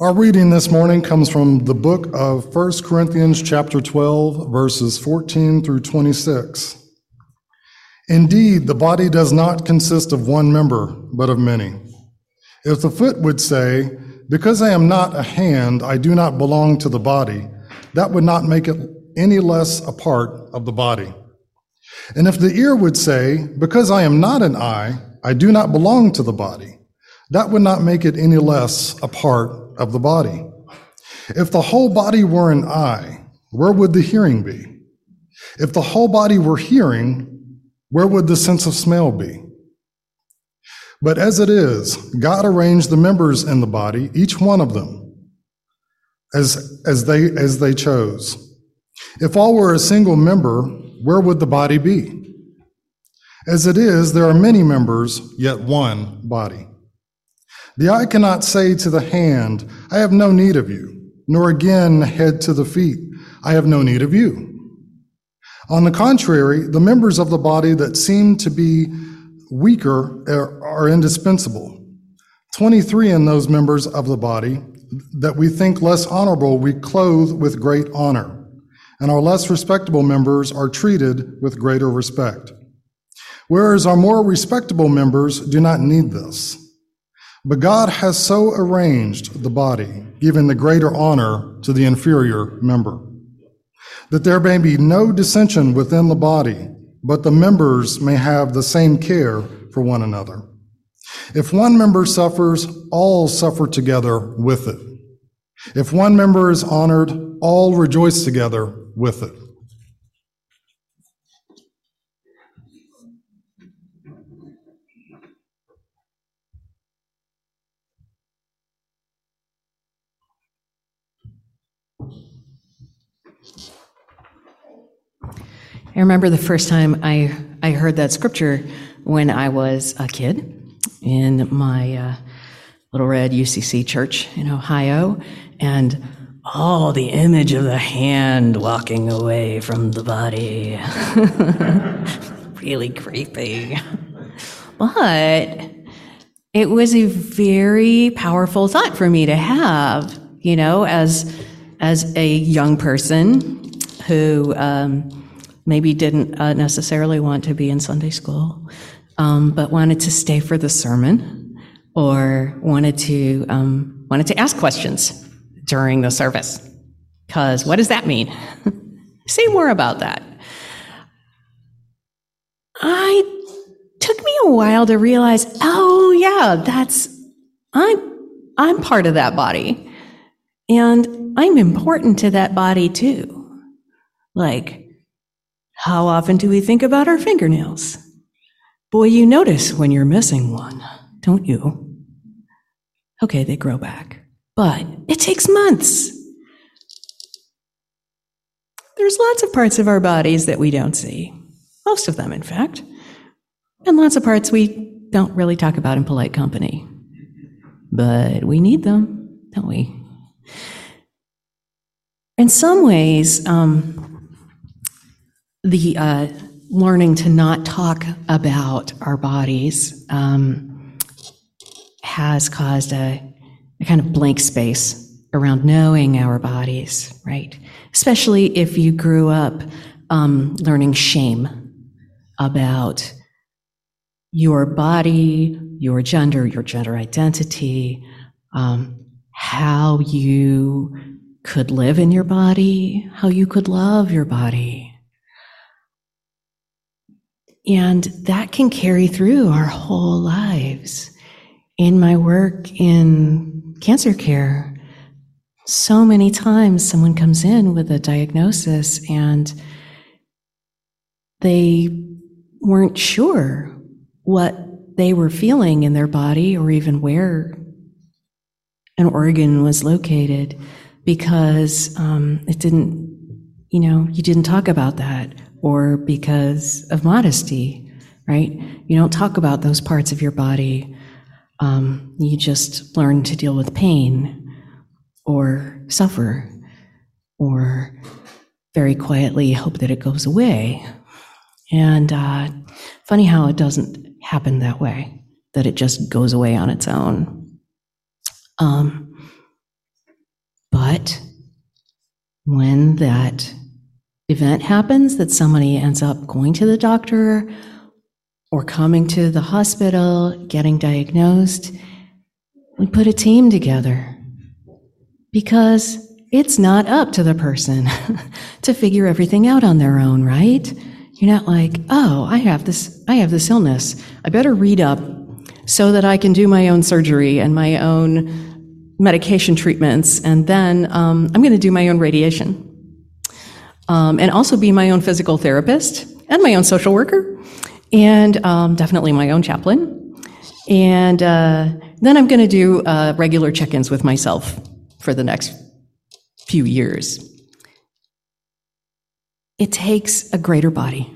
Our reading this morning comes from the book of 1 Corinthians chapter 12 verses 14 through 26. Indeed, the body does not consist of one member, but of many. If the foot would say, because I am not a hand, I do not belong to the body, that would not make it any less a part of the body. And if the ear would say, because I am not an eye, I do not belong to the body, that would not make it any less a part of the body. If the whole body were an eye, where would the hearing be? If the whole body were hearing, where would the sense of smell be? But as it is, God arranged the members in the body, each one of them, as, as, they, as they chose. If all were a single member, where would the body be? As it is, there are many members, yet one body. The eye cannot say to the hand, I have no need of you, nor again head to the feet, I have no need of you. On the contrary, the members of the body that seem to be weaker are, are indispensable. 23 in those members of the body that we think less honorable, we clothe with great honor, and our less respectable members are treated with greater respect. Whereas our more respectable members do not need this. But God has so arranged the body, giving the greater honor to the inferior member, that there may be no dissension within the body, but the members may have the same care for one another. If one member suffers, all suffer together with it. If one member is honored, all rejoice together with it. I remember the first time I, I heard that scripture when I was a kid in my uh, little red UCC church in Ohio, and oh, the image of the hand walking away from the body. really creepy. But it was a very powerful thought for me to have, you know, as, as a young person who, um, maybe didn't uh, necessarily want to be in Sunday school, um, but wanted to stay for the sermon or wanted to um, wanted to ask questions during the service. Because what does that mean? Say more about that. I took me a while to realize, oh yeah, that's I'm I'm part of that body. And I'm important to that body too. Like, how often do we think about our fingernails? Boy, you notice when you're missing one, don't you? Okay, they grow back, but it takes months. There's lots of parts of our bodies that we don't see. Most of them, in fact. And lots of parts we don't really talk about in polite company. But we need them, don't we? In some ways, um, the uh, learning to not talk about our bodies um, has caused a, a kind of blank space around knowing our bodies, right? Especially if you grew up um, learning shame about your body, your gender, your gender identity, um, how you could live in your body, how you could love your body. And that can carry through our whole lives. In my work in cancer care, so many times someone comes in with a diagnosis and they weren't sure what they were feeling in their body or even where an organ was located because um, it didn't, you know, you didn't talk about that or because of modesty, right? You don't talk about those parts of your body. Um, you just learn to deal with pain or suffer or very quietly hope that it goes away. And uh, funny how it doesn't happen that way, that it just goes away on its own. Um, But when that event happens, that somebody ends up going to the doctor or coming to the hospital, getting diagnosed, we put a team together because it's not up to the person to figure everything out on their own, right? You're not like, oh, I have this, I have this illness. I better read up so that I can do my own surgery and my own medication treatments, and then um, I'm going to do my own radiation. Um, and also be my own physical therapist and my own social worker, and um, definitely my own chaplain. And uh, then I'm going to do uh, regular check ins with myself for the next few years. It takes a greater body,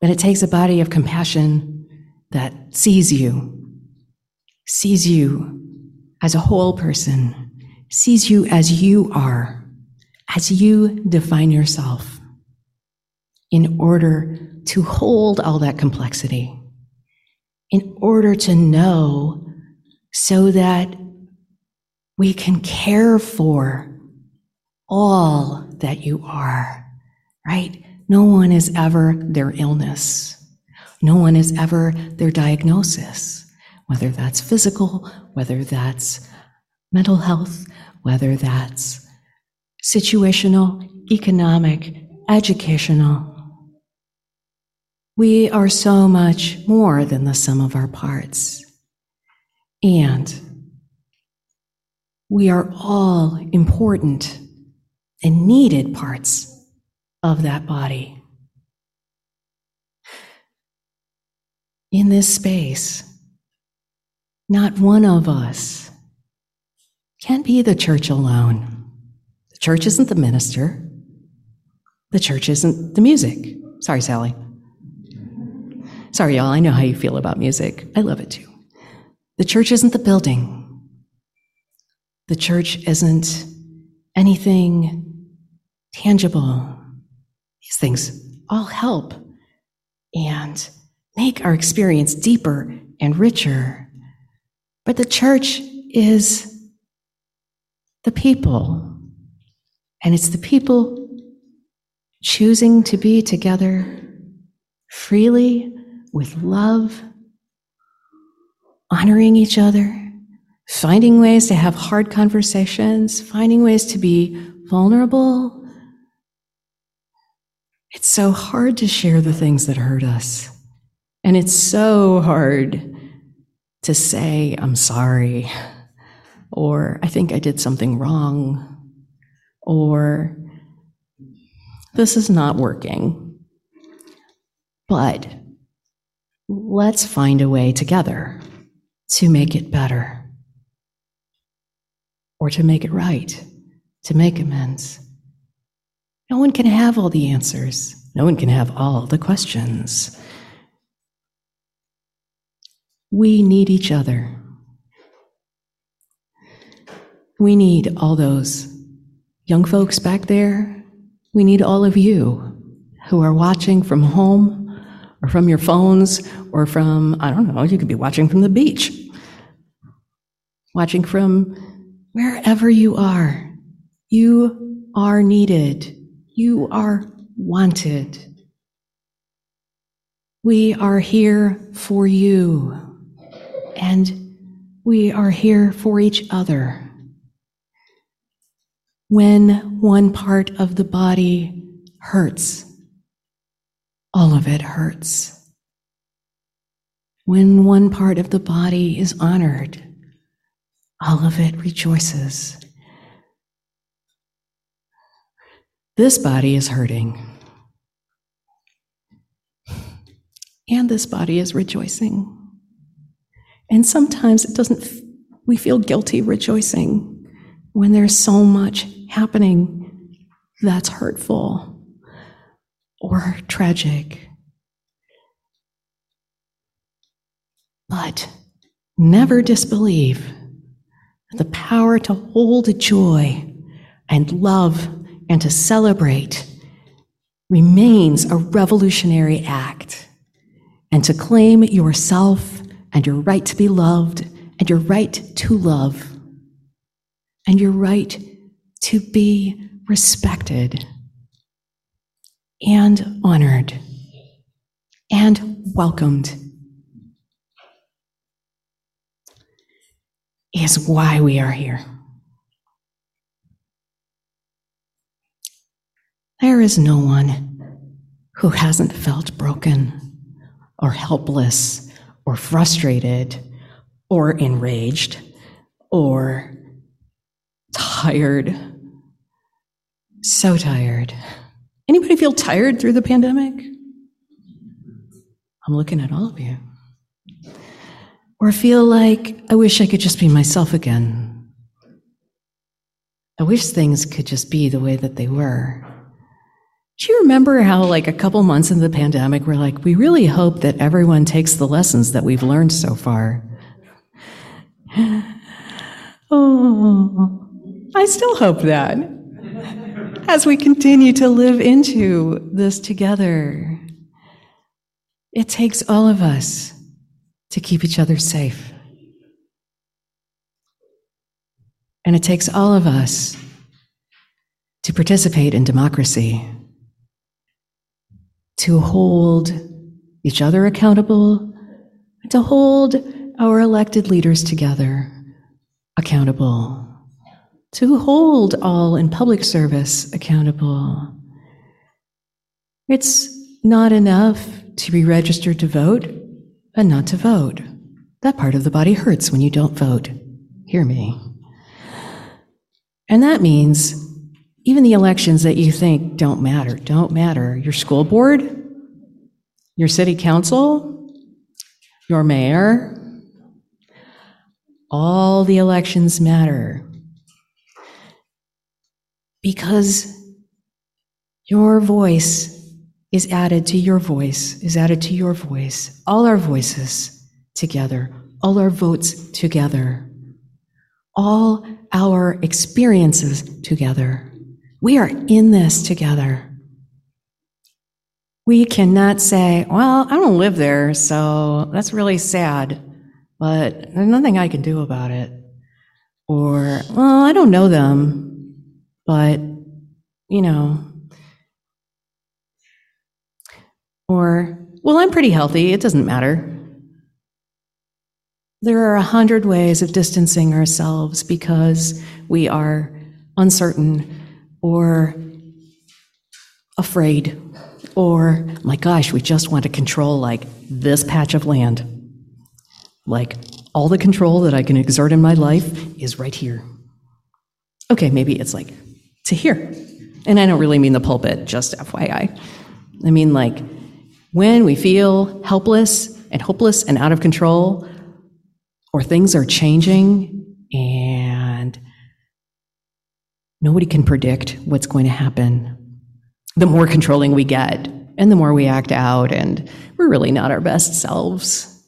and it takes a body of compassion that sees you, sees you as a whole person, sees you as you are, as you define yourself, in order to hold all that complexity, in order to know so that we can care for all that you are, right? No one is ever their illness. No one is ever their diagnosis, whether that's physical, whether that's mental health, whether that's situational, economic, educational. We are so much more than the sum of our parts. And we are all important and needed parts of that body. In this space, not one of us can be the church alone. Church isn't the minister. The church isn't the music. Sorry, Sally. Sorry, y'all. I know how you feel about music. I love it too. The church isn't the building. The church isn't anything tangible. These things all help and make our experience deeper and richer. But the church is the people, and it's the people choosing to be together freely with love, honoring each other, finding ways to have hard conversations, finding ways to be vulnerable. It's so hard to share the things that hurt us. And it's so hard to say, I'm sorry, or I think I did something wrong, or this is not working. But let's find a way together to make it better, or to make it right, to make amends. No one can have all the answers, no one can have all the questions. We need each other. We need all those young folks back there. We need all of you who are watching from home or from your phones or from, I don't know, you could be watching from the beach, watching from wherever you are. You are needed. You are wanted. We are here for you, and we are here for each other. When one part of the body hurts, all of it hurts. When one part of the body is honored, all of it rejoices. This body is hurting. And this body is rejoicing. And sometimes it doesn't, we feel guilty rejoicing when there's so much happening that's hurtful or tragic. But never disbelieve the power to hold joy and love and to celebrate remains a revolutionary act. And to claim yourself and your right to be loved and your right to love and your right to be respected and honored and welcomed is why we are here. There is no one who hasn't felt broken or helpless or frustrated or enraged or tired. So tired. Anybody feel tired through the pandemic? I'm looking at all of you. Or feel like I wish I could just be myself again. I wish things could just be the way that they were. Do you remember how, like, a couple months into the pandemic, we're like, we really hope that everyone takes the lessons that we've learned so far? Oh, I still hope that as we continue to live into this together. It takes all of us to keep each other safe. And it takes all of us to participate in democracy, to hold each other accountable, to hold our elected leaders together accountable, to hold all in public service accountable. It's not enough to be registered to vote and not to vote. That part of the body hurts when you don't vote. Hear me. And that means even the elections that you think don't matter, don't matter. Your school board, your city council, your mayor, all the elections matter. Because your voice is added to your voice, is added to your voice, all our voices together, all our votes together, all our experiences together. We are in this together. We cannot say, well, I don't live there, so that's really sad, but there's nothing I can do about it. Or, well, I don't know them, but, you know, Or, well, I'm pretty healthy, it doesn't matter. There are a hundred ways of distancing ourselves because we are uncertain or afraid or, my gosh, we just want to control like this patch of land. Like all the control that I can exert in my life is right here. Okay, maybe it's like to hear. And I don't really mean the pulpit, just FYI. I mean like when we feel helpless and hopeless and out of control, or things are changing and nobody can predict what's going to happen, the more controlling we get and the more we act out, and we're really not our best selves.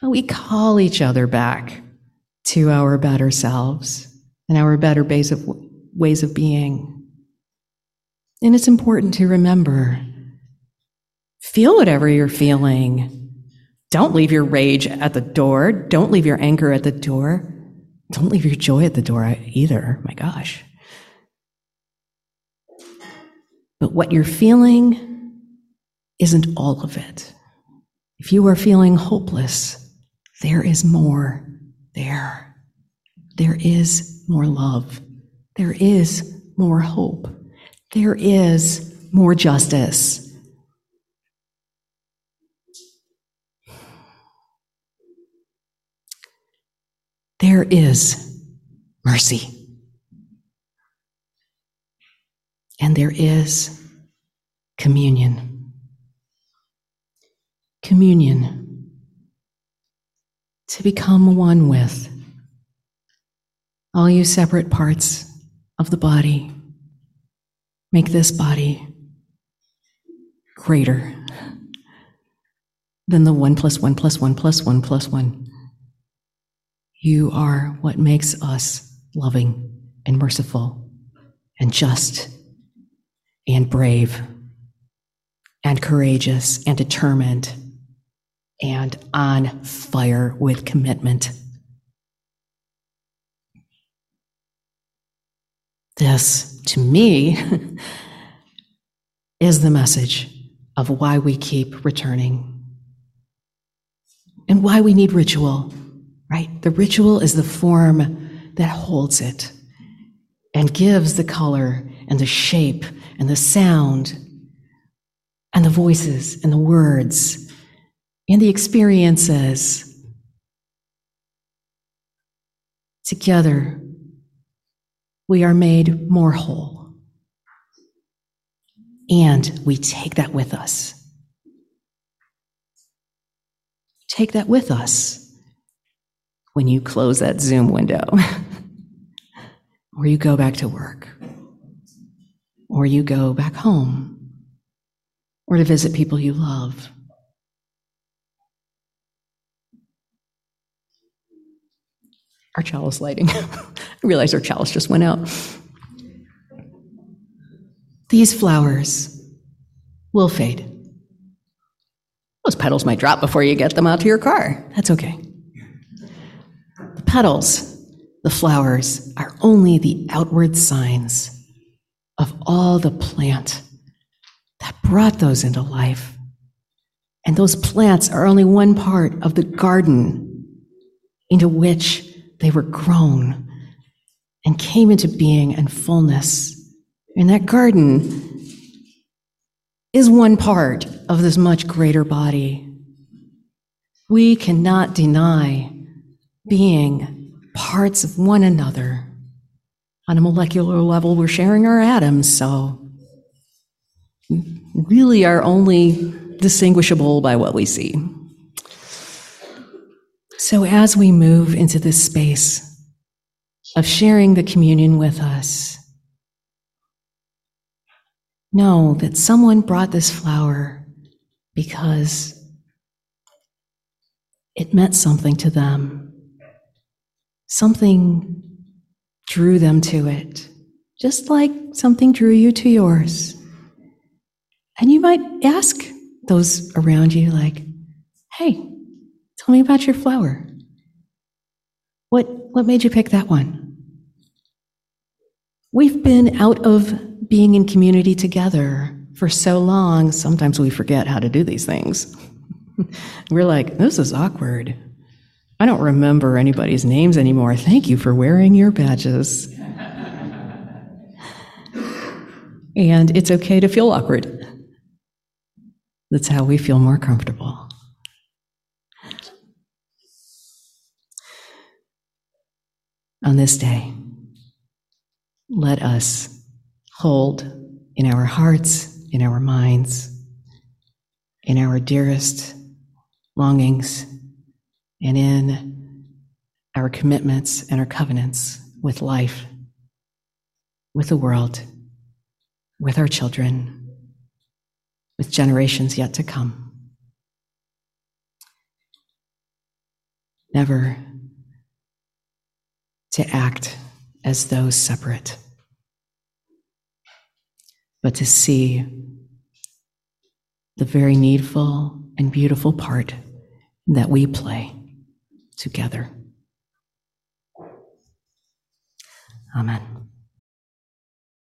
But we call each other back to our better selves and our better ways of, ways of being. And it's important to remember Feel whatever you're feeling. Don't leave your rage at the door. Don't leave your anger at the door. Don't leave your joy at the door either. My gosh. But what you're feeling isn't all of it. If you are feeling hopeless, there is more there. There is more love. There is more hope. There is more justice. there is mercy. And there is communion. Communion. To become one with all you separate parts of the body. Make this body greater than the one plus one plus one plus one plus one. You are what makes us loving and merciful and just and brave and courageous and determined and on fire with commitment. This, to me, is the message of why we keep returning and why we need ritual, right? The ritual is the form that holds it and gives the color and the shape and the sound and the voices and the words and the experiences. Together, we are made more whole. And we take that with us. Take that with us when you close that Zoom window, or you go back to work, or you go back home, or to visit people you love. Our chalice lighting. I realize our chalice just went out. These flowers will fade. Those petals might drop before you get them out to your car. That's okay. The petals, the flowers, are only the outward signs of all the plant that brought those into life. And those plants are only one part of the garden into which they were grown and came into being and fullness. And that garden is one part of this much greater body. We cannot deny being parts of one another. On a molecular level, we're sharing our atoms, so really are only distinguishable by what we see. So, as we move into this space of sharing the communion with us, know that someone brought this flower because it meant something to them. Something drew them to it, just like something drew you to yours. And you might ask those around you, like, hey, tell me about your flower. What, what made you pick that one? We've been out of being in community together for so long, sometimes we forget how to do these things. We're like, this is awkward. I don't remember anybody's names anymore. Thank you for wearing your badges. and it's okay to feel awkward. That's how we feel more comfortable. On this day, let us hold in our hearts, in our minds, in our dearest longings, and in our commitments and our covenants with life, with the world, with our children, with generations yet to come. Never to act as though separate, but to see the very needful and beautiful part that we play together. Amen.